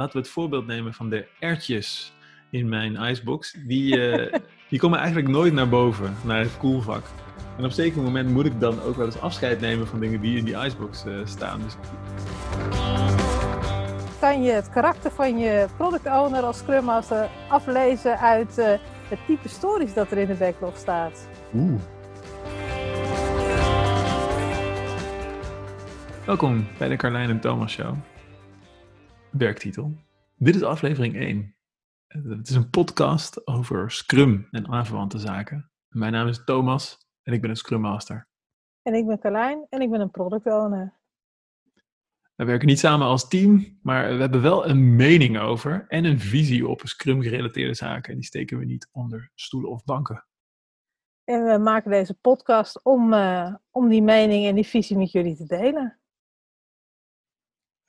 laten we het voorbeeld nemen van de ertjes in mijn icebox. Die, eh, die komen eigenlijk nooit naar boven, naar het koelvak. En op zeker moment moet ik dan ook wel eens afscheid nemen van dingen die in die icebox uh, staan. Dus... Kan je het karakter van je product owner als Scrum Master aflezen uit uh, het type stories dat er in de backlog staat? Oeh. Welkom bij de Carlijn en Thomas Show. Werktitel. Dit is aflevering 1. Het is een podcast over Scrum en aanverwante zaken. Mijn naam is Thomas en ik ben een Scrum Master. En ik ben Carlijn en ik ben een product owner. We werken niet samen als team, maar we hebben wel een mening over en een visie op Scrum-gerelateerde zaken. Die steken we niet onder stoelen of banken. En we maken deze podcast om, uh, om die mening en die visie met jullie te delen.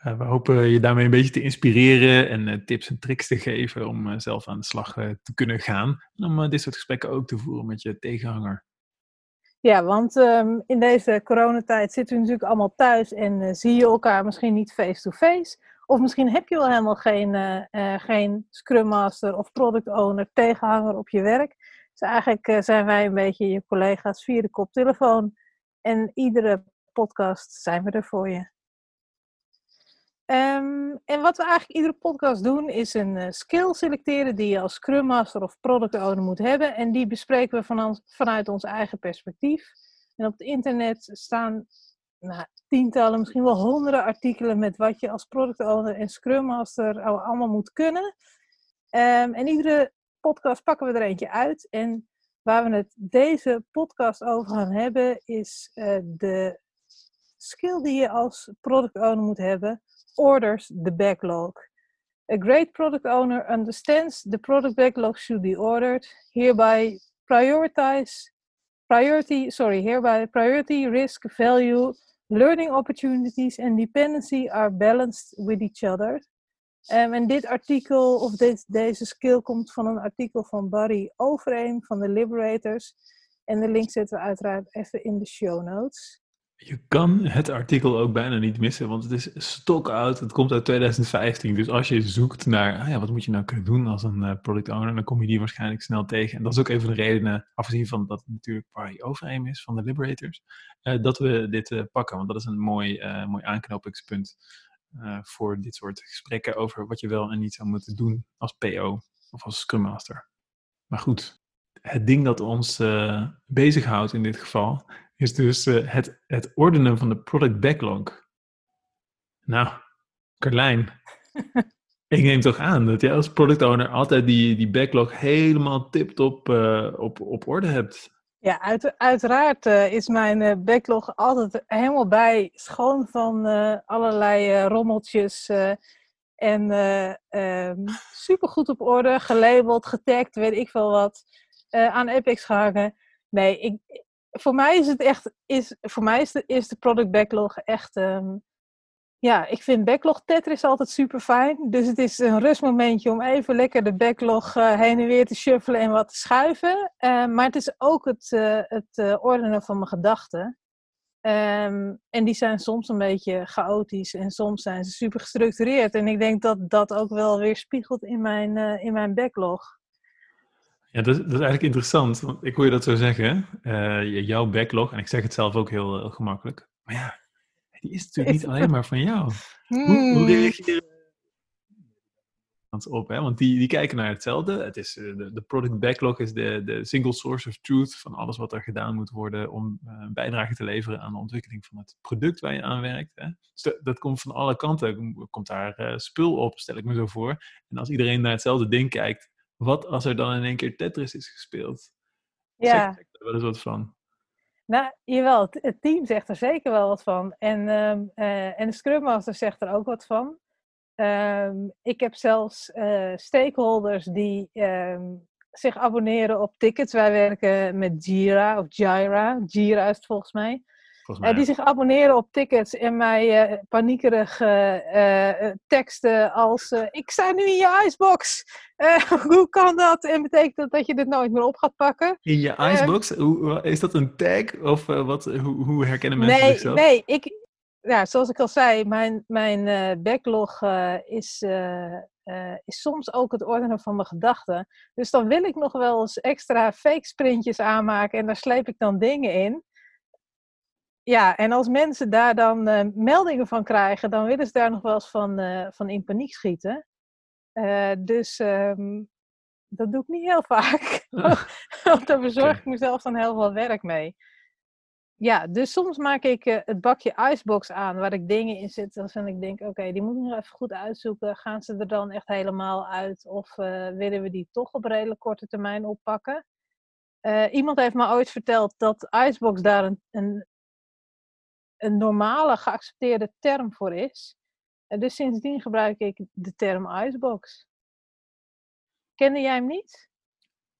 Uh, we hopen je daarmee een beetje te inspireren en uh, tips en tricks te geven om uh, zelf aan de slag te kunnen gaan. Om dit soort gesprekken ook te voeren met je tegenhanger. Ja, want um, in deze coronatijd zitten we natuurlijk allemaal thuis en zie je elkaar misschien niet face-to-face. Of misschien heb je wel helemaal geen, geen Scrum Master of Product Owner tegenhanger op je werk. Dus eigenlijk zijn wij een beetje je collega's via de koptelefoon. En iedere podcast zijn we er voor je. Um, en wat we eigenlijk iedere podcast doen, is een uh, skill selecteren die je als Scrum Master of Product Owner moet hebben. En die bespreken we van vanuit ons eigen perspectief. En op het internet staan nou, tientallen, misschien wel honderden artikelen met wat je als Product Owner en Scrum Master allemaal moet kunnen. Um, en iedere podcast pakken we er eentje uit. En waar we het deze podcast over gaan hebben, is uh, de skill die je als Product Owner moet hebben orders the backlog. A great product owner understands the product backlog should be ordered, hereby prioritize priority, sorry, hereby priority, risk, value, learning opportunities and dependency are balanced with each other. Um, en dit artikel, of dit, deze skill, komt van een artikel van Barry Overeem van de Liberators. En de link zetten we uiteraard even in de show notes. Je kan het artikel ook bijna niet missen, want het is stokoud. Het komt uit 2015. Dus als je zoekt naar, ah ja, wat moet je nou kunnen doen als een uh, product owner, dan kom je die waarschijnlijk snel tegen. En dat is ook een van de redenen, afgezien van dat het natuurlijk Barry Overeem is van de Liberators, uh, dat we dit uh, pakken. Want dat is een mooi, mooi aanknopingspunt voor dit soort gesprekken over wat je wel en niet zou moeten doen als PO of als Scrum Master. Maar goed, het ding dat ons bezighoudt in dit geval is dus uh, het, het ordenen van de product backlog. Nou, Carlijn, ik neem toch aan dat jij als product owner altijd die, die backlog helemaal tip-top uh, op, op orde hebt. Ja, uit, uiteraard uh, is mijn backlog altijd helemaal bij, schoon van allerlei rommeltjes en um, super goed op orde, gelabeld, getagd, weet ik veel wat, aan Epics gehangen. Nee, ik, voor mij is het echt, is, voor mij is de, is de product backlog echt, um, ja, ik vind backlog Tetris altijd super fijn. Dus het is een rustmomentje om even lekker de backlog uh, heen en weer te shuffelen en wat te schuiven. Uh, maar het is ook het, uh, het ordenen van mijn gedachten. Um, en die zijn soms een beetje chaotisch en soms zijn ze super gestructureerd. En ik denk dat dat ook wel weer spiegelt in mijn, in mijn backlog. Ja, dat, dat, is eigenlijk interessant. Want ik hoor je dat zo zeggen. Uh, jouw backlog, en ik zeg het zelf ook heel, heel gemakkelijk. Maar ja, die is natuurlijk niet alleen maar van jou. Hoe, hoe hmm. reageer je op? Hè? Want die, die kijken naar hetzelfde. Het is, eh, de, de product backlog is de, de single source of truth van alles wat er gedaan moet worden om uh, een bijdrage te leveren aan de ontwikkeling van het product waar je aan werkt. Hè? Dus dat, dat, komt van alle kanten. Komt daar uh, spul op, stel ik me zo voor. En als iedereen naar hetzelfde ding kijkt, wat als er dan in één keer Tetris is gespeeld? Ja. Zeg er wel eens wat van? Nou, jawel, het team zegt er zeker wel wat van. En, um, uh, en de Scrum Master zegt er ook wat van. Um, ik heb zelfs uh, stakeholders die um, zich abonneren op tickets. Wij werken met Jira of Jira. Jira is het volgens mij. Uh, die zich abonneren op tickets en mij uh, paniekerig uh, teksten als ik sta nu in je icebox. hoe kan dat? En betekent dat dat je dit nooit meer op gaat pakken? In je icebox? Hoe, is dat een tag? Of wat, hoe, hoe, herkennen mensen nee, zichzelf? Nee, ik, ja, zoals ik al zei, mijn, mijn backlog is, uh, is soms ook het ordenen van mijn gedachten. Dus dan wil ik nog wel eens extra fake sprintjes aanmaken en daar sleep ik dan dingen in. Ja, en als mensen daar dan meldingen van krijgen, dan willen ze daar nog wel eens van, van in paniek schieten. dus um, dat doe ik niet heel vaak. Want daar bezorg ik mezelf dan heel veel werk mee. Ja, dus soms maak ik het bakje Icebox aan waar ik dingen in zet. Waarvan ik denk, oké, die moet ik nog even goed uitzoeken. Gaan ze er dan echt helemaal uit? Of willen we die toch op redelijk korte termijn oppakken? Uh, iemand heeft me ooit verteld dat Icebox daar een, een, een normale geaccepteerde term voor is. En dus sindsdien gebruik ik de term Icebox. Kende jij hem niet?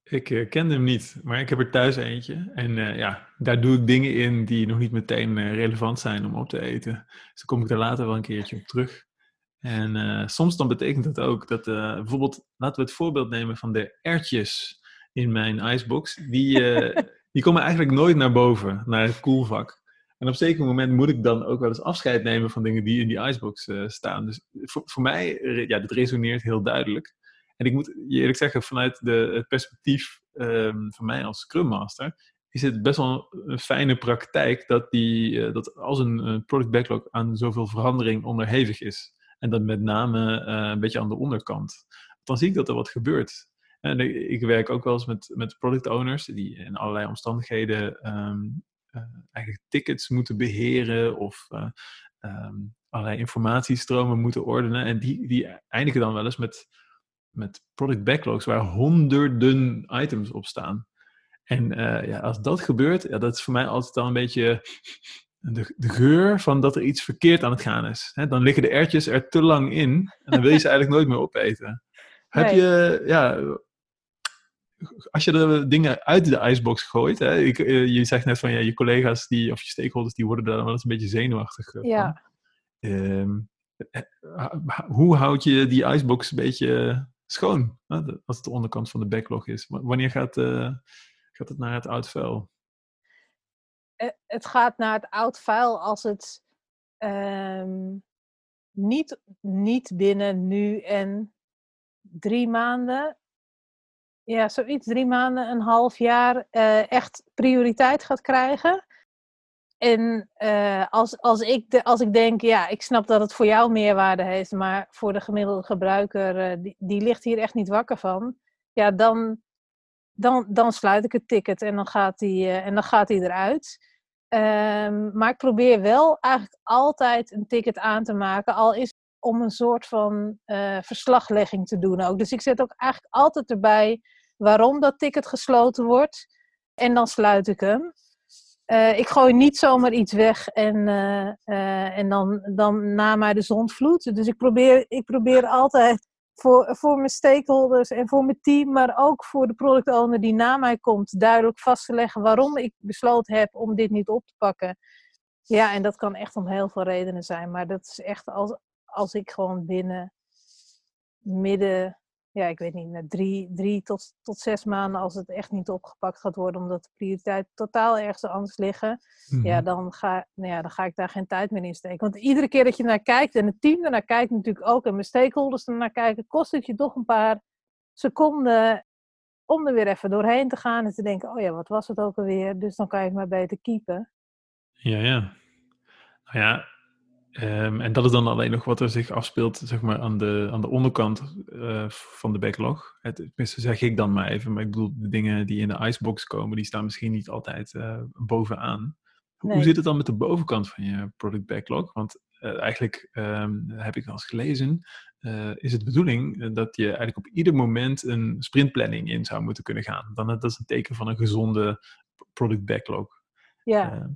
Ik uh, kende hem niet, maar ik heb er thuis eentje. En uh, ja, daar doe ik dingen in die nog niet meteen uh, relevant zijn om op te eten. Dus dan kom ik er later wel een keertje op terug. En soms dan betekent dat ook dat bijvoorbeeld, laten we het voorbeeld nemen van de ertjes in mijn icebox. Die, die komen eigenlijk nooit naar boven, naar het koelvak. En op zeker moment moet ik dan ook wel eens afscheid nemen van dingen die in die icebox staan. Dus voor, mij, ja, dat resoneert heel duidelijk. En ik moet je eerlijk zeggen, vanuit de, het perspectief um, van mij als Scrum Master, is het best wel een fijne praktijk dat, die, uh, dat als een, product backlog aan zoveel verandering onderhevig is. En dat met name uh, een beetje aan de onderkant. Dan zie ik dat er wat gebeurt. En ik werk ook wel eens met, met product owners die in allerlei omstandigheden uh, eigenlijk tickets moeten beheren of um, allerlei informatiestromen moeten ordenen. En die, die eindigen dan wel eens met met product backlogs waar honderden items op staan. En uh, ja, als dat gebeurt, ja, dat is voor mij altijd dan een beetje de, de geur van dat er iets verkeerd aan het gaan is. Dan liggen de ertjes er te lang in en dan wil je ze eigenlijk nooit meer opeten. Heb je, ja, als je de dingen uit de icebox gooit, hè, ik, uh, je zegt net van ja, je collega's die, of je stakeholders, die worden daar dan wel eens een beetje zenuwachtig van. Ja. Um, hoe houd je die icebox een beetje schoon. Als het de onderkant van de backlog is. Wanneer gaat, uh, gaat het naar het oud vuil? Eh, het gaat naar het oud vuil als het um, niet, niet binnen nu en drie maanden, ja, zoiets, drie maanden, een half jaar, uh, echt prioriteit gaat krijgen. En uh, als, als, ik de, als ik denk, ja, ik snap dat het voor jou meerwaarde heeft, maar voor de gemiddelde gebruiker, uh, die, die ligt hier echt niet wakker van. Ja, dan, dan, dan sluit ik het ticket en dan gaat die, en dan gaat die eruit. Um, maar ik probeer wel eigenlijk altijd een ticket aan te maken, al is om een soort van verslaglegging te doen ook. Dus ik zet ook eigenlijk altijd erbij waarom dat ticket gesloten wordt. En dan sluit ik hem. Uh, ik gooi niet zomaar iets weg en, uh, en dan, dan na mij de zon. Dus ik probeer, ik probeer altijd voor, voor mijn stakeholders en voor mijn team, maar ook voor de product owner die na mij komt, duidelijk vast te leggen waarom ik besloten heb om dit niet op te pakken. Ja, en dat kan echt om heel veel redenen zijn, maar dat is echt als, als ik gewoon binnen midden ja, ik weet niet, drie, drie tot, tot zes maanden als het echt niet opgepakt gaat worden, omdat de prioriteiten totaal ergens anders liggen, ja, mhm. dan ga, nou ja, dan ga ik daar geen tijd meer in steken. Want iedere keer dat je naar kijkt en het team ernaar kijkt natuurlijk ook en mijn stakeholders ernaar kijken, kost het je toch een paar seconden om er weer even doorheen te gaan en te denken, oh ja, wat was het ook alweer? Dus dan kan je het maar beter keepen. Ja, ja. Nou ja, Um, en dat is dan alleen nog wat er zich afspeelt zeg maar, aan, de, aan de onderkant uh, van de backlog. Het, tenminste zeg ik dan maar even, maar ik bedoel de dingen die in de icebox komen, die staan misschien niet altijd uh, bovenaan. Nee. Hoe zit het dan met de bovenkant van je product backlog? Want uh, eigenlijk um, heb ik wel eens gelezen, is het de bedoeling dat je eigenlijk op ieder moment een sprintplanning in zou moeten kunnen gaan. Dan, dat is een teken van een gezonde product backlog. Ja.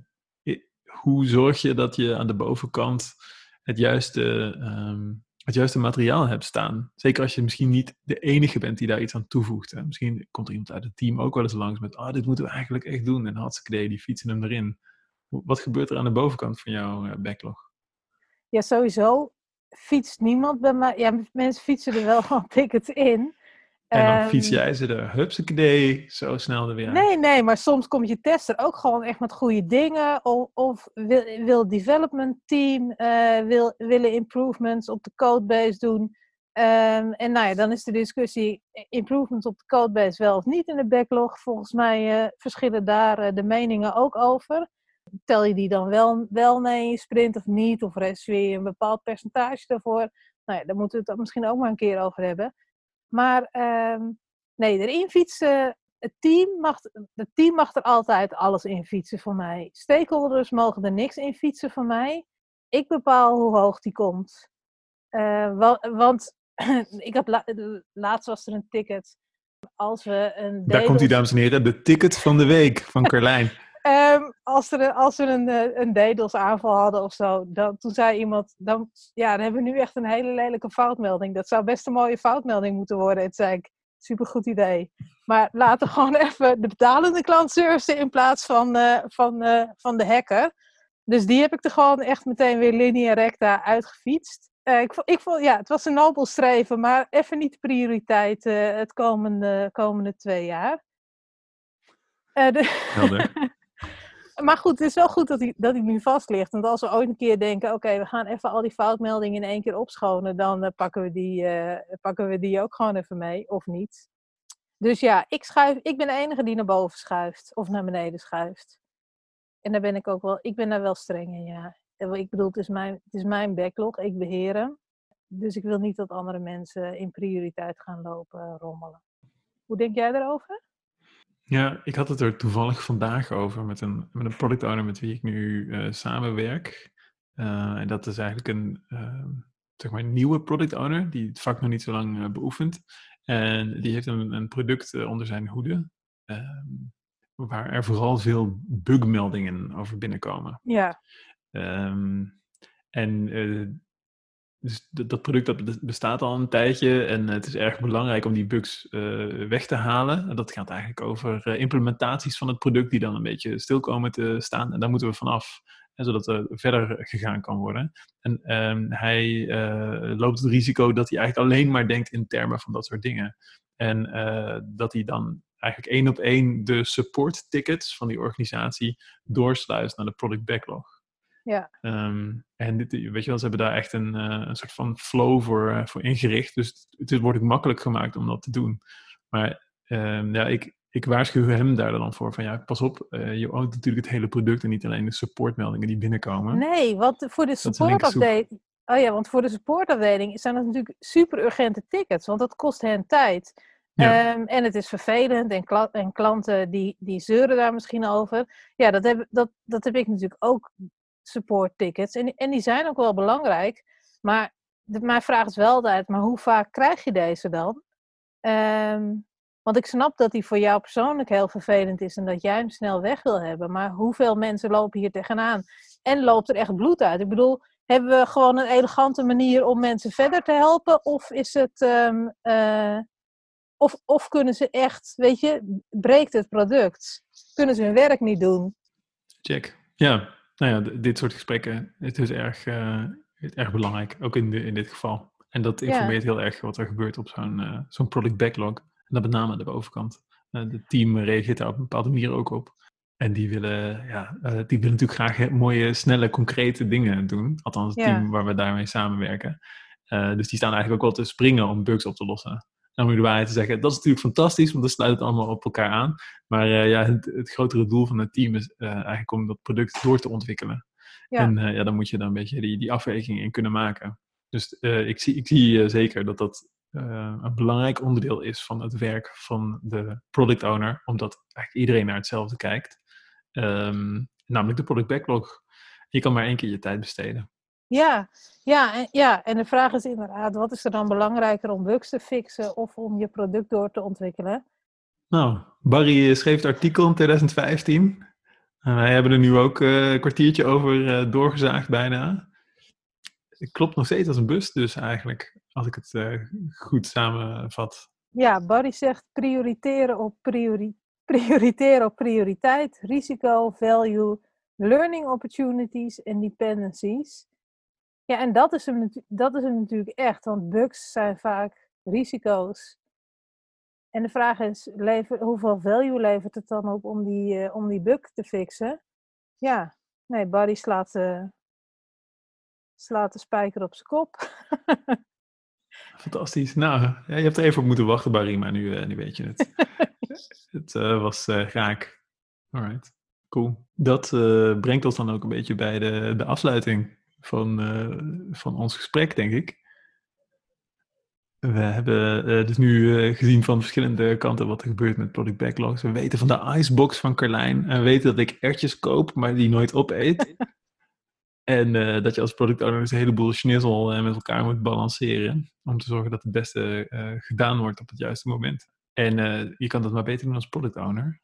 Ehm, hoe zorg je dat je aan de bovenkant het juiste, um, het juiste materiaal hebt staan? Zeker als je misschien niet de enige bent die daar iets aan toevoegt. Hè? Misschien komt er iemand uit het team ook wel eens langs met, ah, oh, dit moeten we eigenlijk echt doen. En hartstikke die fietsen hem erin. Wat gebeurt er aan de bovenkant van jouw uh, backlog? Ja, sowieso fietst niemand bij mij. Ja, mensen fietsen er wel al tickets in. En dan Ehm, fiets jij ze er, hupsakee, zo snel er weer. Nee, nee, maar soms komt je tester ook gewoon echt met goede dingen. Of, of wil, wil het development team eh, wil, willen improvements op de codebase doen. Ehm, en nou ja, dan is de discussie improvements op de codebase wel of niet in de backlog. Volgens mij eh, verschillen daar eh, de meningen ook over. Tel je die dan wel, wel mee in je sprint of niet? Of reserveer je een bepaald percentage daarvoor? Nou ja, daar moeten we het misschien ook maar een keer over hebben. Maar ehm, nee, erin fietsen het team, mag, het team mag er altijd alles in fietsen voor mij. Stakeholders mogen er niks in fietsen voor mij. Ik bepaal hoe hoog die komt. Eh, wa- want ik heb la- laatst was er een ticket. Als we een Daar komt hij, dames en heren, de ticket van de week van Carlijn. Ehm, als, er, als we een, eh, een DDoS-aanval hadden of zo, dan, toen zei iemand, dan, ja, dan hebben we nu echt een hele lelijke foutmelding. Dat zou best een mooie foutmelding moeten worden. Het zei ik, supergoed idee. Maar laten we gewoon even de betalende klant servicen in plaats van, eh, van, eh, van de hacker. Dus die heb ik er gewoon echt meteen weer linea recta uitgefietst. Ik, ik vond, ja, het was een nobel streven, maar even niet de prioriteit het komende, komende twee jaar. De- Helder. maar goed, het is wel goed dat hij, dat hij nu vast ligt. Want als we ooit een keer denken, oké, we gaan even al die foutmeldingen in één keer opschonen, dan eh, pakken, we die, eh, pakken we die ook gewoon even mee, of niet. Dus ja, ik, schuif, ik ben de enige die naar boven schuift, of naar beneden schuift. En daar ben ik ook wel, ik ben daar wel streng in, ja. Eh, Ik bedoel, het is mijn, het is mijn backlog, ik beheer hem. Dus ik wil niet dat andere mensen in prioriteit gaan lopen rommelen. Hoe denk jij daarover? Ja, ik had het er toevallig vandaag over met een, met een product owner met wie ik nu eh, samenwerk. Eh, en dat is eigenlijk een ehm, zeg maar nieuwe product owner die het vak nog niet zo lang eh, beoefent. En die heeft een, een product onder zijn hoede, ehm, waar er vooral veel bugmeldingen over binnenkomen. Ja, Ehm, en dus dat product dat be- bestaat al een tijdje en het is erg belangrijk om die bugs eh, weg te halen. En dat gaat eigenlijk over eh, implementaties van het product die dan een beetje stil komen te staan. En daar moeten we vanaf, zodat er verder gegaan kan worden. En ehm, hij eh, loopt het risico dat hij eigenlijk alleen maar denkt in termen van dat soort dingen. En dat hij dan eigenlijk één op één de support tickets van die organisatie doorsluist naar de product backlog. Ja, Ehm, en dit, weet je wel, ze hebben daar echt een, eh, een soort van flow voor, eh, voor ingericht. Dus het, het wordt ook makkelijk gemaakt om dat te doen. Maar ehm, ja, ik, ik waarschuw hem daar dan voor van ja, pas op, eh, je oont natuurlijk het hele product en niet alleen de supportmeldingen die binnenkomen. Nee, want voor de supportafdeling. Oh ja, want voor de supportafdeling zijn dat natuurlijk super urgente tickets, want dat kost hen tijd. Ja. Ehm, en het is vervelend en, kla- en klanten die, die zeuren daar misschien over. Ja, dat heb, dat, dat heb ik natuurlijk ook, support tickets. En, en die zijn ook wel belangrijk. Maar mijn vraag is wel altijd, maar hoe vaak krijg je deze dan? Ehm, want ik snap dat die voor jou persoonlijk heel vervelend is en dat jij hem snel weg wil hebben. Maar hoeveel mensen lopen hier tegenaan? En loopt er echt bloed uit? Ik bedoel, hebben we gewoon een elegante manier om mensen verder te helpen? Of is het. ehm, eh, of, of kunnen ze echt, weet je, breekt het product? Kunnen ze hun werk niet doen? Check. Ja, nou ja, dit soort gesprekken, het is erg, eh, erg belangrijk, ook in, de, in dit geval. En dat Ja. informeert heel erg wat er gebeurt op zo'n eh, zo'n product backlog. En dat met name aan de bovenkant. Eh, Het team reageert daar op een bepaalde manier ook op. En die willen, ja, eh, die willen natuurlijk graag mooie, snelle, concrete dingen doen. Althans, het Ja. team waar we daarmee samenwerken. Eh, dus die staan eigenlijk ook wel te springen om bugs op te lossen. En om je de waarheid te zeggen, dat is natuurlijk fantastisch, want dan sluit het allemaal op elkaar aan. Maar eh, ja, het, het grotere doel van het team is eh, eigenlijk om dat product door te ontwikkelen. Ja. En eh, ja, dan moet je dan een beetje die, die afweging in kunnen maken. Dus ik zie, ik zie zeker dat dat een belangrijk onderdeel is van het werk van de product owner, omdat eigenlijk iedereen naar hetzelfde kijkt. Ehm, namelijk de product backlog. Je kan maar één keer je tijd besteden. Ja, ja, en, ja, en de vraag is inderdaad, wat is er dan belangrijker om bugs te fixen of om je product door te ontwikkelen? Nou, Barry eh, schreef het artikel in 2015. En wij hebben er nu ook eh, een kwartiertje over eh, doorgezaagd bijna. Het klopt nog steeds als een bus dus eigenlijk, als ik het goed samenvat. Ja, Barry zegt prioriteren op, priori prioriteren op prioriteit, risico, value, learning opportunities en dependencies. Ja, en dat is, hem, dat is hem natuurlijk echt, want bugs zijn vaak risico's En de vraag is, lever, hoeveel value levert het dan op om die, uh, om die bug te fixen? Ja, nee, Barry slaat, uh, slaat de spijker op zijn kop. Fantastisch. Nou, ja, je hebt er even op moeten wachten, Barry, maar nu, uh, nu weet je het. het was raak. Alright, cool. Dat brengt ons dan ook een beetje bij de, de afsluiting van, van ons gesprek, denk ik. We hebben uh, dus nu uh, gezien van verschillende kanten wat er gebeurt met product backlogs. We weten van de icebox van Carlijn. En we weten dat ik ertjes koop, maar die nooit opeet. en uh, dat je als product owner dus een heleboel schnizzel met elkaar moet balanceren. Om te zorgen dat het beste gedaan wordt op het juiste moment. En je kan dat maar beter doen als product owner.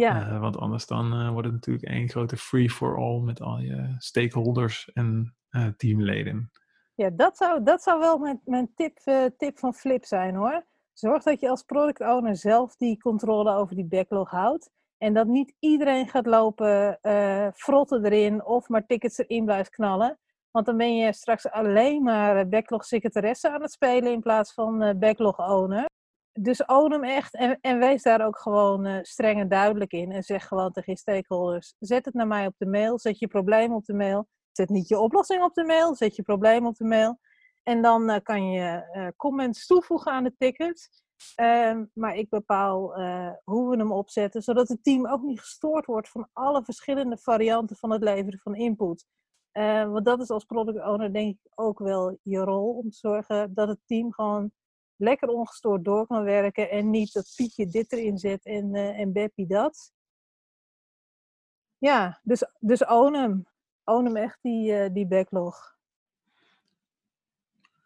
Ja. want anders dan wordt het natuurlijk één grote free-for-all met al je stakeholders en teamleden. Ja, dat zou, dat zou wel mijn, mijn tip, tip van Flip zijn hoor. Zorg dat je als product owner zelf die controle over die backlog houdt. En dat niet iedereen gaat lopen frotten erin of maar tickets erin blijft knallen. Want dan ben je straks alleen maar backlog secretaresse aan het spelen in plaats van backlog owner. Dus own hem echt en, en wees daar ook gewoon uh, streng en duidelijk in. En zeg gewoon tegen je stakeholders, zet het naar mij op de mail, zet je probleem op de mail. Zet niet je oplossing op de mail, zet je probleem op de mail. En dan uh, kan je uh, comments toevoegen aan de ticket. Uh, maar ik bepaal eh, hoe we hem opzetten, zodat het team ook niet gestoord wordt van alle verschillende varianten van het leveren van input. want dat is als product owner denk ik ook wel je rol, om te zorgen dat het team gewoon lekker ongestoord door kan werken en niet dat Pietje dit erin zet en, en Beppie dat. Ja, dus, dus own hem own hem echt, die, uh, die backlog.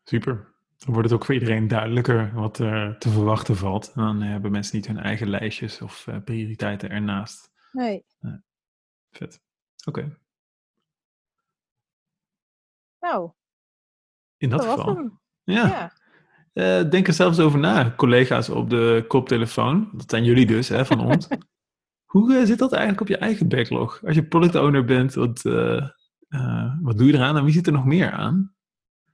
Super. Dan wordt het ook voor iedereen duidelijker wat er te verwachten valt. En dan hebben mensen niet hun eigen lijstjes of uh, prioriteiten ernaast. Nee. vet. Oké. Okay. Nou. In dat, dat geval. Ja. ja. Uh, denk er zelfs over na, collega's op de koptelefoon. Dat zijn jullie dus, hè, van ons. Hoe uh, zit dat eigenlijk op je eigen backlog? Als je product owner bent, wat, uh, uh, wat doe je eraan en wie zit er nog meer aan?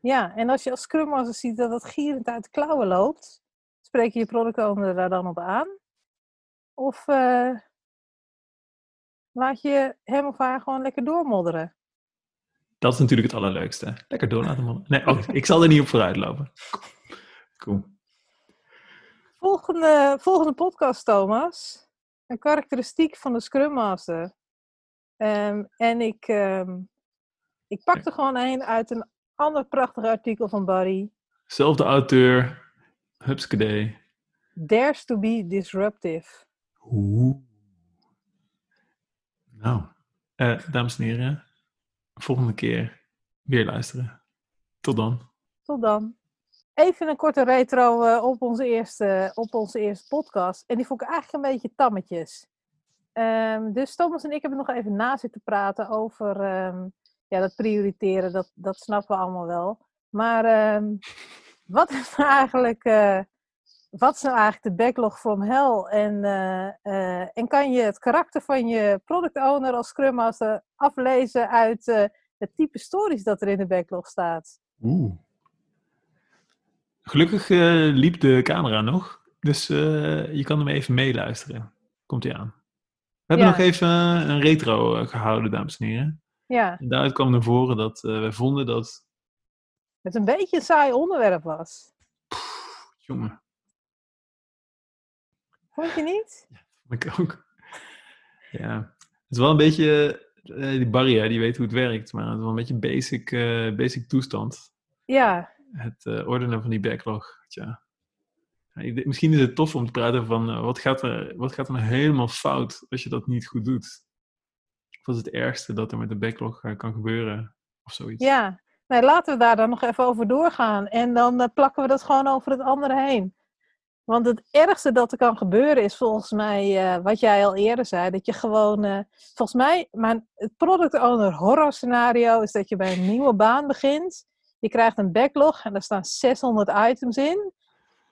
Ja, en als je als Scrum Master ziet dat het gierend uit de klauwen loopt, spreek je je product owner daar dan op aan? Of laat je hem of haar gewoon lekker doormodderen? Dat is natuurlijk het allerleukste. Lekker door laten modderen. Nee, oh, ik zal er niet op vooruit lopen. Cool. Volgende, volgende podcast, Thomas een karakteristiek van de Scrum Master. Um, en ik, um, ik pak er gewoon een uit een ander prachtig artikel van Barry. Zelfde auteur, Hupskade. Dares to be disruptive. Oeh. Nou, uh, dames en heren, volgende keer weer luisteren. Tot dan. Tot dan. Even een korte retro uh, op, onze eerste, op onze eerste podcast. En die vond ik eigenlijk een beetje tammetjes. Um, dus Thomas en ik hebben nog even na zitten praten over um, ja, dat prioriteren. Dat, dat snappen we allemaal wel. Maar um, wat is nou eigenlijk... Uh, wat is nou eigenlijk de backlog from hell? En, uh, en kan je het karakter van je product owner als Scrum Master aflezen uit het type stories dat er in de backlog staat? Oeh. Gelukkig uh, liep de camera nog, dus uh, je kan hem even meeluisteren. Komt hij aan. We hebben nog even een retro gehouden, dames en heren. Ja. En daaruit kwam naar voren dat we vonden dat... Het een beetje een saai onderwerp was. Pff, jongen. Vond je niet? Ja, vond ik ook. ja. Het is wel een beetje... die barrière, die weet hoe het werkt, maar het is wel een beetje basic, basic toestand. Ja, het uh, ordenen van die backlog. Tja. misschien is het tof om te praten van uh, wat, gaat er, wat gaat er nou helemaal fout als je dat niet goed doet? Wat is het ergste dat er met de backlog uh, kan gebeuren? Of zoiets. Ja, nee, laten we daar dan nog even over doorgaan. En dan plakken we dat gewoon over het andere heen. Want het ergste dat er kan gebeuren is volgens mij, wat jij al eerder zei, dat je gewoon, volgens mij, mijn, het product owner horror scenario is dat je bij een nieuwe baan begint je krijgt een backlog en daar staan 600 items in.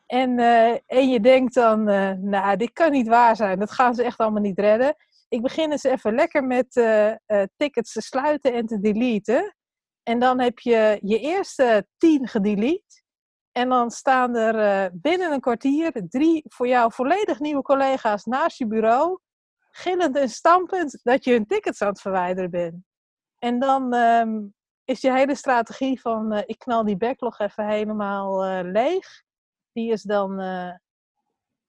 En, uh, en je denkt dan, uh, nou, dit kan niet waar zijn. Dat gaan ze echt allemaal niet redden. Ik begin eens even lekker met uh, tickets te sluiten en te deleten. En dan heb je je eerste 10 gedelete. En dan staan er eh, binnen een kwartier drie voor jou volledig nieuwe collega's naast je bureau, gillend en stampend dat je hun tickets aan het verwijderen bent. En dan ehm, is je hele strategie van eh, ik knal die backlog even helemaal eh, leeg, die is dan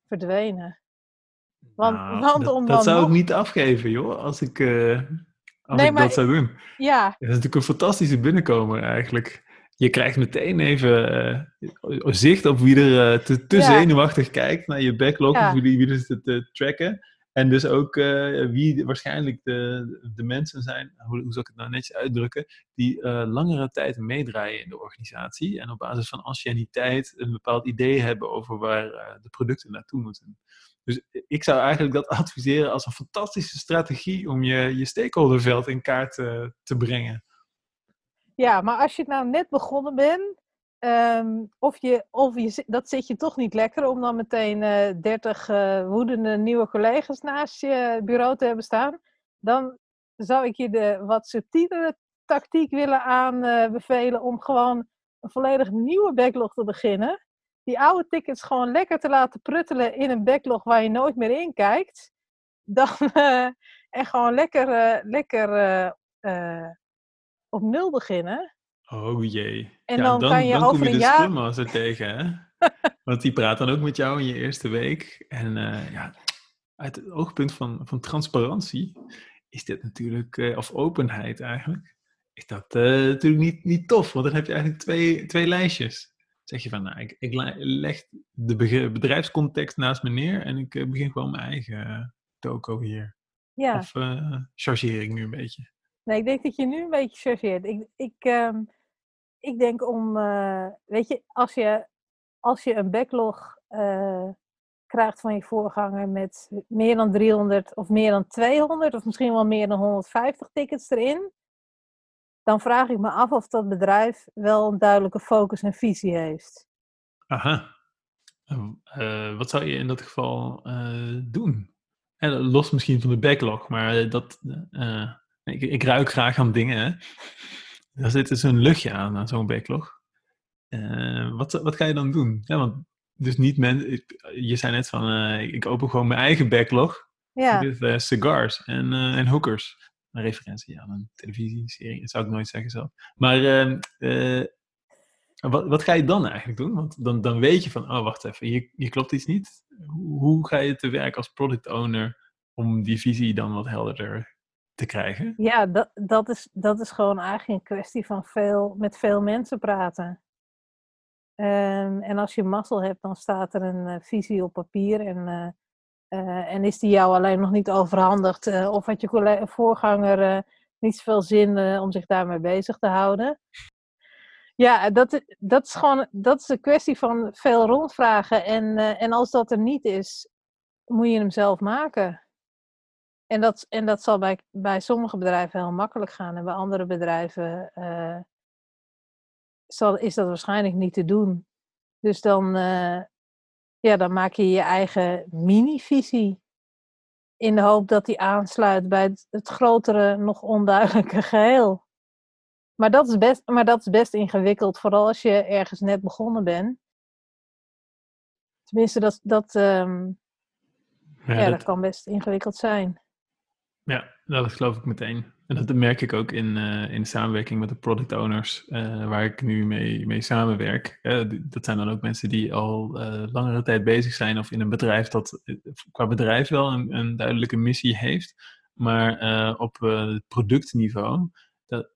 verdwenen. Want, Nou, want dat, om dat zou nog- ik niet afgeven, joh, als ik, als Nee, ik maar dat zou doen. Ja, Dat is natuurlijk een fantastische binnenkomer eigenlijk. Je krijgt meteen even zicht op wie er te, te Ja. zenuwachtig kijkt naar je backlog, Ja. of wie, wie er zit te tracken. En dus ook eh, wie waarschijnlijk de, de mensen zijn, hoe, hoe zal ik het nou netjes uitdrukken, die eh, langere tijd meedraaien in de organisatie. En op basis van anciëniteit een bepaald idee hebben over waar eh, de producten naartoe moeten. Dus ik zou eigenlijk dat adviseren als een fantastische strategie om je, je stakeholderveld in kaart te brengen. Ja, maar als je nou net begonnen bent, ehm, of je, of je, dat zit je toch niet lekker om dan meteen eh 30 eh, woedende nieuwe collega's naast je bureau te hebben staan, dan zou ik je de wat subtielere tactiek willen aanbevelen om gewoon een volledig nieuwe backlog te beginnen. Die oude tickets gewoon lekker te laten pruttelen in een backlog waar je nooit meer in kijkt. Dan, eh, en gewoon lekker, eh, lekker eh, eh, op nul beginnen. Oh jee. En dan kan je dan over kom je een de jaar- tegen, hè? Want die praat dan ook met jou in je eerste week. En eh, ja, uit het oogpunt van, van transparantie is dit natuurlijk, eh, of openheid eigenlijk, is dat eh, natuurlijk niet, niet tof. Want dan heb je eigenlijk twee, twee lijstjes. Dan zeg je van, nou, ik, ik le- leg de bedrijfscontext naast me neer en ik begin gewoon mijn eigen toko hier. Ja. Of chargeer ik nu een beetje? Nee, ik denk dat je nu een beetje chargeert. Ik, ik, ehm, ik denk om, eh, weet je, als je, als je een backlog eh, krijgt van je voorganger met meer dan 300 of meer dan 200 of misschien wel meer dan 150 tickets erin, dan vraag ik me af of dat bedrijf wel een duidelijke focus en visie heeft. Aha. Eh, eh, wat zou je in dat geval doen? En los misschien van de backlog, maar dat, ik, ik ruik graag aan dingen. Hè? Daar zit dus een luchtje aan, aan zo'n backlog. Eh, wat, wat ga je dan doen? Ja, want dus niet men, ik- je zei net van, eh, ik open gewoon mijn eigen backlog Ja, met eh, cigars en, en hookers. Een referentie aan een televisieserie, dat zou ik nooit zeggen zelf. Maar eh, eh, wat, wat ga je dan eigenlijk doen? Want dan, dan weet je van, oh wacht even, hier, hier klopt iets niet. Hoe, hoe ga je te werk als product owner om die visie dan wat helderder te krijgen? ja dat, dat, is, dat is gewoon eigenlijk een kwestie van veel, met veel mensen praten. Ehm, en als je mazzel hebt, dan staat er een eh, visie op papier en, eh, eh, en is die jou alleen nog niet overhandigd. of had je voorganger niet zoveel zin om zich daarmee bezig te houden. Ja, dat, dat is gewoon dat is een kwestie van veel rondvragen. En, en als dat er niet is, moet je hem zelf maken. En dat, en dat zal bij, bij sommige bedrijven heel makkelijk gaan. En bij andere bedrijven eh, zal, is dat waarschijnlijk niet te doen. Dus dan, eh, ja, dan maak je je eigen mini-visie. In de hoop dat die aansluit bij het, het grotere, nog onduidelijke geheel. Maar dat, is best, maar dat is best ingewikkeld, vooral als je ergens net begonnen bent. Tenminste, dat, dat, ehm, ja, dat- dat kan best ingewikkeld zijn. Ja, nou, dat geloof ik meteen. En dat merk ik ook in, eh, in samenwerking met de product owners, eh, waar ik nu mee, mee samenwerk. Eh, dat zijn dan ook mensen die al langere tijd bezig zijn of in een bedrijf dat qua bedrijf wel een, een duidelijke missie heeft. Maar op eh, productniveau dat,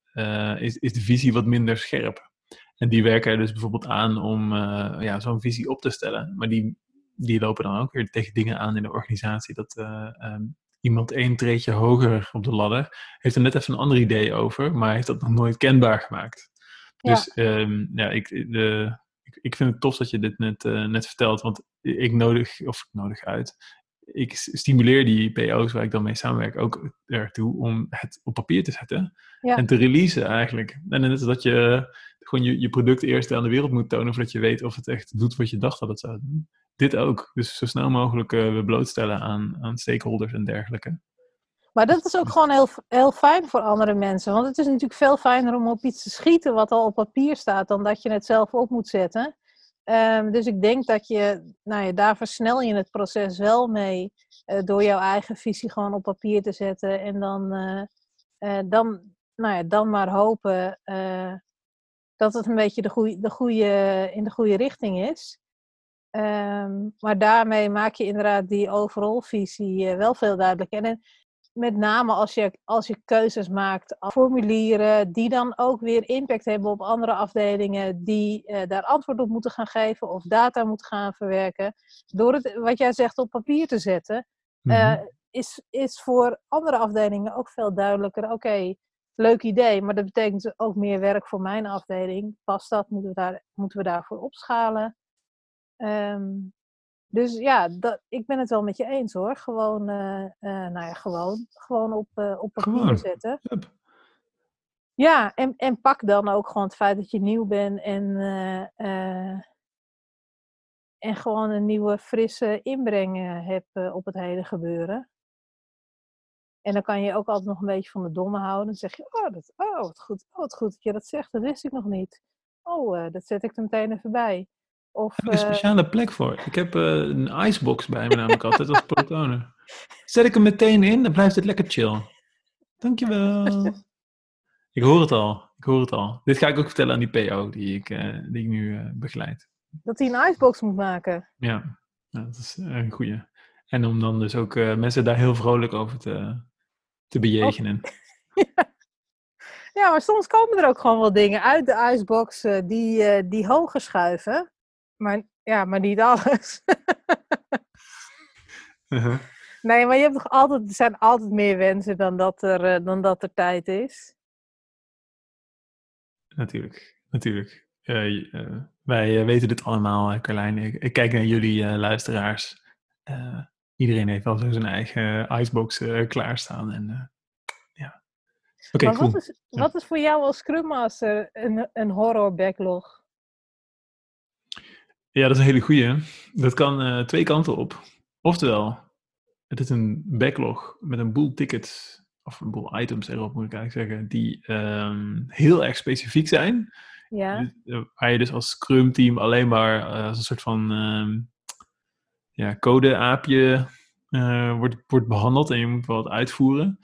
is, is de visie wat minder scherp. En die werken er dus bijvoorbeeld aan om ja, zo'n visie op te stellen. Maar die, die lopen dan ook weer tegen dingen aan in de organisatie. Dat eh, ehm, iemand één treedje hoger op de ladder heeft er net even een ander idee over, maar heeft dat nog nooit kenbaar gemaakt. Ja. Dus ehm, ja, ik, de, ik, ik vind het tof dat je dit net, eh, net vertelt, want ik nodig, of ik nodig uit, ik stimuleer die PO's waar ik dan mee samenwerk ook ertoe om het op papier te zetten Ja. en te releasen eigenlijk. En net als dat je gewoon je, je product eerst aan de wereld moet tonen voordat je weet of het echt doet wat je dacht dat het zou doen. Dit ook. Dus zo snel mogelijk eh, we blootstellen aan, aan stakeholders en dergelijke. Maar dat is ook gewoon heel, heel fijn voor andere mensen. Want het is natuurlijk veel fijner om op iets te schieten wat al op papier staat, dan dat je het zelf op moet zetten. Ehm, dus ik denk dat je, nou ja, daar versnel je het proces wel mee eh, door jouw eigen visie gewoon op papier te zetten en dan, eh, dan, nou ja, dan maar hopen dat het een beetje de goeie, de goede, in de goede richting is. Ehm, maar daarmee maak je inderdaad die overall visie wel veel duidelijker. En met name als je, als je keuzes maakt, formulieren die dan ook weer impact hebben op andere afdelingen die uh, daar antwoord op moeten gaan geven of data moeten gaan verwerken. Door het, wat jij zegt, op papier te zetten, uh, is, is voor andere afdelingen ook veel duidelijker. Oké, leuk idee, maar dat betekent ook meer werk voor mijn afdeling. Past dat? Moeten we, daar, moeten we daarvoor opschalen? Um, dus ja, dat, ik ben het wel met je eens hoor. Gewoon, uh, uh, nou ja, gewoon, gewoon op, uh, op papier gewoon. zetten. Yep. Ja, en, en pak dan ook gewoon het feit dat je nieuw bent en, en gewoon een nieuwe frisse inbreng hebt op het hele gebeuren. En dan kan je ook altijd nog een beetje van de domme houden. Dan zeg je, oh, dat, oh, wat goed, oh, wat goed dat je dat zegt, dat wist ik nog niet. Oh, dat zet ik er meteen even bij. Of, heb ik een speciale plek voor. Ik heb uh, een icebox bij me namelijk altijd als product Zet ik hem meteen in, dan blijft het lekker chill. Dankjewel. ik hoor het al. Ik hoor het al. Dit ga ik ook vertellen aan die PO die ik, uh, die ik nu uh, begeleid. Dat hij een icebox moet maken. Ja, ja dat is een goeie. En om dan dus ook mensen daar heel vrolijk over te, te bejegenen. ja. ja. maar soms komen er ook gewoon wel dingen uit de icebox die, die hoger schuiven. Maar, ja, maar niet alles. uh-huh. Nee, maar je hebt toch altijd, er zijn altijd meer wensen dan dat er, uh, dan dat er tijd is. Natuurlijk, natuurlijk. Uh, uh, wij weten dit allemaal, Carlijn. Ik, ik, kijk naar jullie luisteraars. Iedereen heeft wel zo zijn eigen icebox klaarstaan. En, ja. Oké, okay, cool. wat, is, ja. wat is voor jou als Scrum Master een, een horror backlog? Ja, dat is een hele goeie. Dat kan uh, twee kanten op. Oftewel, het is een backlog met een boel tickets, of een boel items erop moet ik eigenlijk zeggen, die um, heel erg specifiek zijn. Ja. Eh, waar je dus als Scrum team alleen maar uh, als een soort van um, ja, code-aapje uh, wordt, wordt behandeld en je moet wel wat uitvoeren.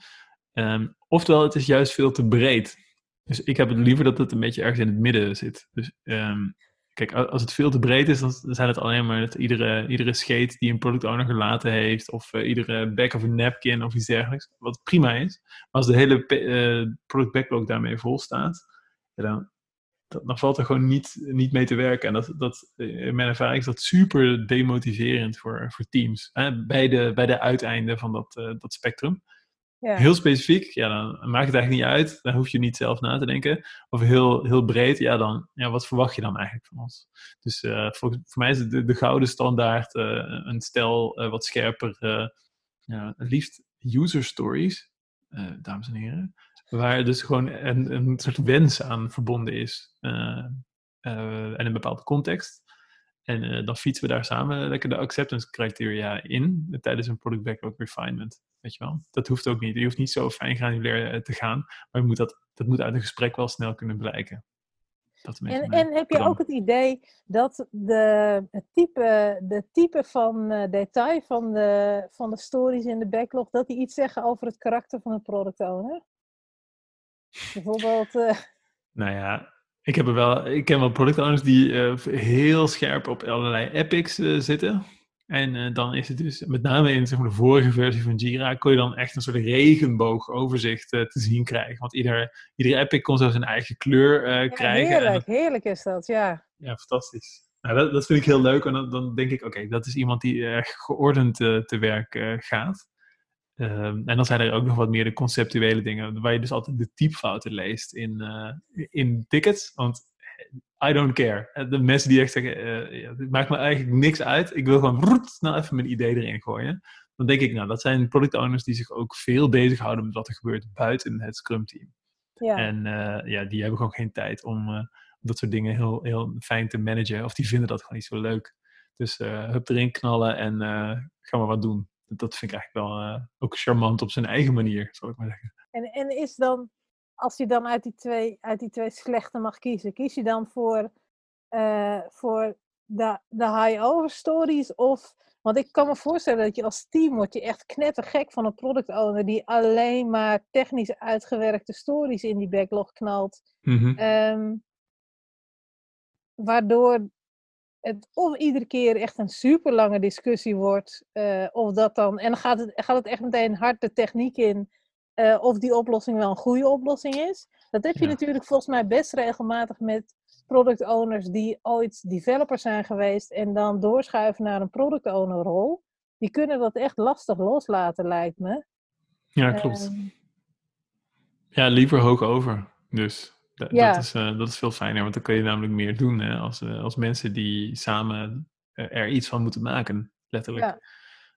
Um, oftewel, het is juist veel te breed. Dus ik heb het liever dat het een beetje ergens in het midden zit. Dus um, Kijk, als het veel te breed is, dan zijn het alleen maar dat iedere, iedere scheet die een product owner gelaten heeft, of uh, iedere back of een napkin of iets dergelijks, wat prima is. Maar als de hele uh, product backlog daarmee vol staat, dan, dan valt er gewoon niet, niet mee te werken. En dat, dat, in mijn ervaring is dat super demotiverend voor, voor teams, hè, bij, de, bij de uiteinden van dat, uh, dat spectrum. Ja. Heel specifiek, ja, dan maakt het eigenlijk niet uit. Dan hoef je niet zelf na te denken. Of heel, heel breed, ja, dan, ja, wat verwacht je dan eigenlijk van ons? Dus uh, voor, voor mij is het de, de gouden standaard uh, een stel wat scherper, liefst user stories, dames en heren. Waar dus gewoon een, een soort wens aan verbonden is. en een bepaalde context. En dan fietsen we daar samen lekker de acceptance criteria in tijdens een product backlog refinement. Weet je wel? Dat hoeft ook niet. Je hoeft niet zo fijn granulair eh, te gaan. Maar je moet dat, dat moet uit een gesprek wel snel kunnen blijken. Dat en, en heb je ook het idee dat de, het type, de type van uh, detail van de, van de stories in de backlog, dat die iets zeggen over het karakter van het product owner? Bijvoorbeeld. Uh... Nou ja, ik heb er wel, ik ken wel product owners die uh, heel scherp op allerlei epics zitten. En dan is het dus, met name in zeg maar, de vorige versie van Jira, kon je dan echt een soort regenboogoverzicht te zien krijgen. Want ieder, iedere epic kon zo zijn eigen kleur ja, krijgen. Heerlijk, heerlijk is dat, ja. Ja, fantastisch. Nou, dat, dat vind ik heel leuk, en dan, dan denk ik, oké, dat is iemand die erg geordend te werk gaat. Um, en dan zijn er ook nog wat meer de conceptuele dingen, waar je dus altijd de typfouten leest in, in tickets. Want I don't care. Eh, de mensen die echt zeggen, uh, het maakt me eigenlijk niks uit. Ik wil gewoon snel even mijn idee erin gooien. Dan denk ik, nou, dat zijn product owners die zich ook veel bezighouden met wat er gebeurt buiten het Scrum team. Ja. En uh, ja, die hebben gewoon geen tijd om dat soort dingen heel, heel fijn te managen. Of die vinden dat gewoon niet zo leuk. Dus hup erin knallen en ga maar wat doen. Dat vind ik eigenlijk wel ook charmant op zijn eigen manier, zal ik maar zeggen. En, en is dan als je dan uit die twee, uit die twee slechte mag kiezen, kies je dan voor, uh, voor de, de high-over stories of... Want ik kan me voorstellen dat je als team wordt je echt knettergek van een product owner die alleen maar technisch uitgewerkte stories in die backlog knalt. Mhm. Ehm, waardoor het of iedere keer echt een super lange discussie wordt, eh, of dat dan, en dan gaat het, gaat het echt meteen hard de techniek in, eh, of die oplossing wel een goede oplossing is. Dat heb je Ja. natuurlijk volgens mij best regelmatig met product owners die ooit developer zijn geweest en dan doorschuiven naar een product owner rol. Die kunnen dat echt lastig loslaten, lijkt me. Ja, klopt. Ehm, Ja, liever hoog over. Dus da- Ja. dat, is, eh, dat is veel fijner, want dan kun je namelijk meer doen hè, als, eh, als mensen die samen eh, er iets van moeten maken, letterlijk. Ja.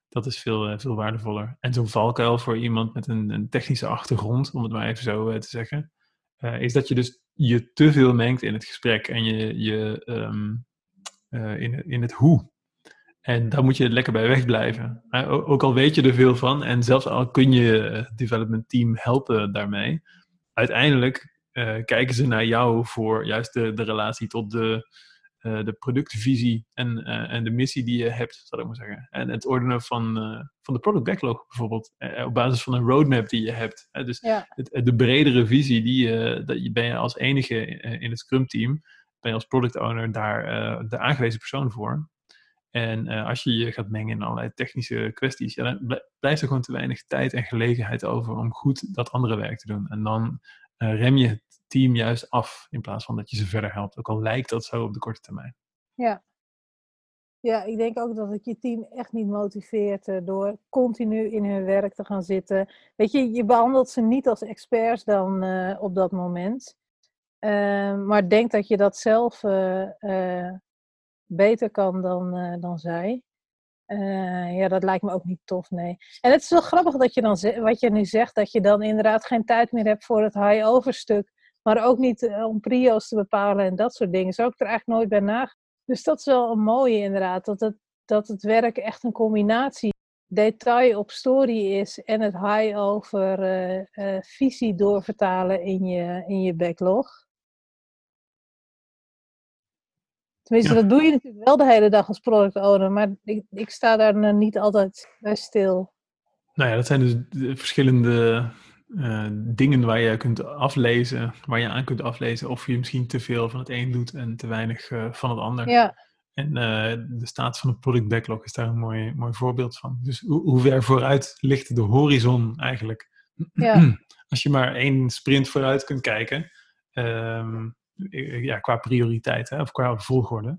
Dat is veel, veel waardevoller. En zo'n valkuil voor iemand met een, een technische achtergrond, om het maar even zo te zeggen, is dat je dus je te veel mengt in het gesprek en je, je ehm, eh, in, in het hoe. En daar moet je lekker bij wegblijven. Ook al weet je er veel van en zelfs al kun je het development team helpen daarmee, uiteindelijk eh, kijken ze naar jou voor juist de, de relatie tot de, eh, de productvisie en, eh, en de missie die je hebt, zal ik maar zeggen. En het ordenen van, van de product backlog bijvoorbeeld, op basis van een roadmap die je hebt. Dus ja, het, de bredere visie, die, je dat je, ben je als enige in het Scrum team, ben je als product owner daar de aangewezen persoon voor. En als je je gaat mengen in allerlei technische kwesties, ja, dan bl- blijft er gewoon te weinig tijd en gelegenheid over om goed dat andere werk te doen. En dan rem je het team juist af in plaats van dat je ze verder helpt. Ook al lijkt dat zo op de korte termijn. Ja. Ja, ik denk ook dat het je team echt niet motiveert eh, door continu in hun werk te gaan zitten. Weet je, je behandelt ze niet als experts dan eh, op dat moment. Ehm, maar denk dat je dat zelf eh, eh, beter kan dan, eh, dan zij. Eh, ja, dat lijkt me ook niet tof, nee. En het is wel grappig dat je dan, wat je nu zegt, dat je dan inderdaad geen tijd meer hebt voor het high-over stuk. Maar ook niet eh, om prio's te bepalen en dat soort dingen. Zo ik er eigenlijk nooit bij nagedacht. Dus dat is wel een mooie inderdaad. Dat het, dat het werk echt een combinatie detail op story is en het high over eh, visie doorvertalen in je, in je backlog. Tenminste, Ja. dat doe je natuurlijk wel de hele dag als product owner, maar ik, ik sta daar nou niet altijd bij stil. Nou ja, dat zijn dus de verschillende eh, dingen waar je kunt aflezen, waar je aan kunt aflezen of je misschien te veel van het een doet en te weinig eh, van het ander. Ja, En eh, de staat van de product backlog is daar een mooi, mooi voorbeeld van. Dus hoe, hoe ver vooruit ligt de horizon eigenlijk? Ja. Als je maar één sprint vooruit kunt kijken, ehm, ja, qua prioriteit hè, of qua volgorde,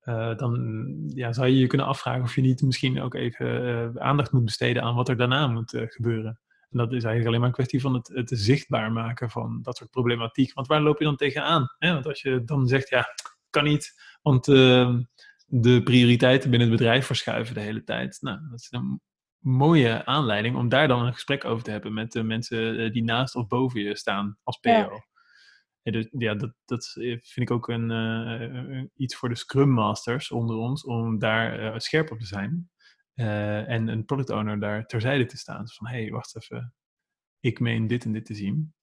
eh, dan ja, zou je je kunnen afvragen of je niet misschien ook even eh, aandacht moet besteden aan wat er daarna moet eh, gebeuren. En dat is eigenlijk alleen maar een kwestie van het, het zichtbaar maken van dat soort problematiek. Want waar loop je dan tegenaan? Hè? Want als je dan zegt, ja, kan niet, want uh, de prioriteiten binnen het bedrijf verschuiven de hele tijd. Nou, dat is een mooie aanleiding om daar dan een gesprek over te hebben met de mensen die naast of boven je staan als PO. Ja. Dus, ja dat, dat vind ik ook een, uh, iets voor de Scrum Masters onder ons, om daar uh, scherp op te zijn. En een product owner daar terzijde te staan. Dus van, hé, hey, wacht even, ik meen dit en dit te zien.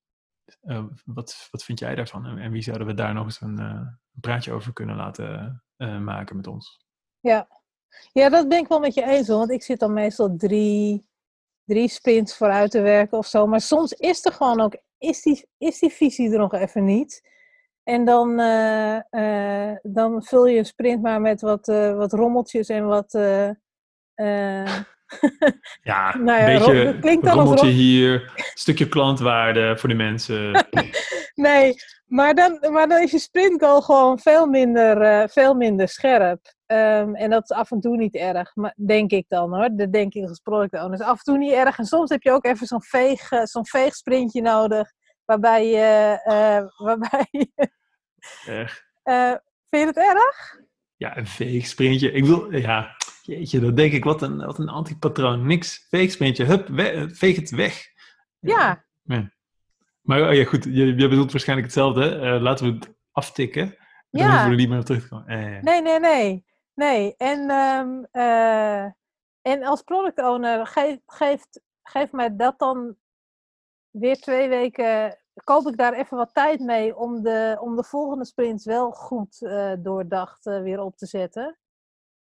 Wat, wat vind jij daarvan? En, en, wie zouden we daar nog eens een, een praatje over kunnen laten maken met ons? Ja. ja, dat ben ik wel met je eens. Want ik zit dan meestal drie, drie sprints vooruit te werken of zo. Maar soms is er gewoon ook, is die, is die visie er nog even niet. En dan, uh, dan vul je een sprint maar met wat, wat rommeltjes en wat... ja, nou ja, een beetje klinkt dan rommeltje hier, een stukje klantwaarde voor de mensen. nee, maar dan, maar dan is je sprintgoal gewoon veel minder, veel minder scherp. Um, en dat is af en toe niet erg, maar, denk ik dan hoor. Dat denk ik als product owner. af en toe niet erg. En soms heb je ook even zo'n veeg, zo'n veegsprintje nodig. Waarbij je... Uh, waarbij je Echt? vind je het erg? Ja, een veegsprintje. Ik wil... Ja, Jeetje, dat denk ik, wat een, wat een antipatroon. Niks, veegsprintje, hup, we, veeg het weg. Ja. ja. Maar oh ja, goed, je, je bedoelt waarschijnlijk hetzelfde. Laten we het aftikken. Dan ja. hoeven we er niet meer op terug te komen. Eh, nee, nee, nee. Nee, en, um, uh, en als product owner, geef, geeft, geef mij dat dan weer twee weken koop ik daar even wat tijd mee om de, om de volgende sprints wel goed uh, doordacht uh, weer op te zetten.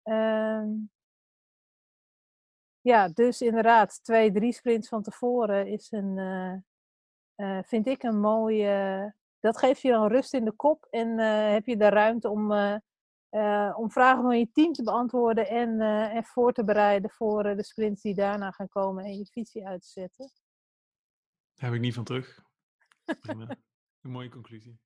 Ehm, ja, dus inderdaad, twee, drie sprints van tevoren is een, uh, vind ik een mooie. Dat geeft je dan rust in de kop en heb je de ruimte om, om vragen van je team te beantwoorden en, en voor te bereiden voor de sprints die daarna gaan komen en je visie uit te zetten. Daar heb ik niet van terug. Prima. Een mooie conclusie.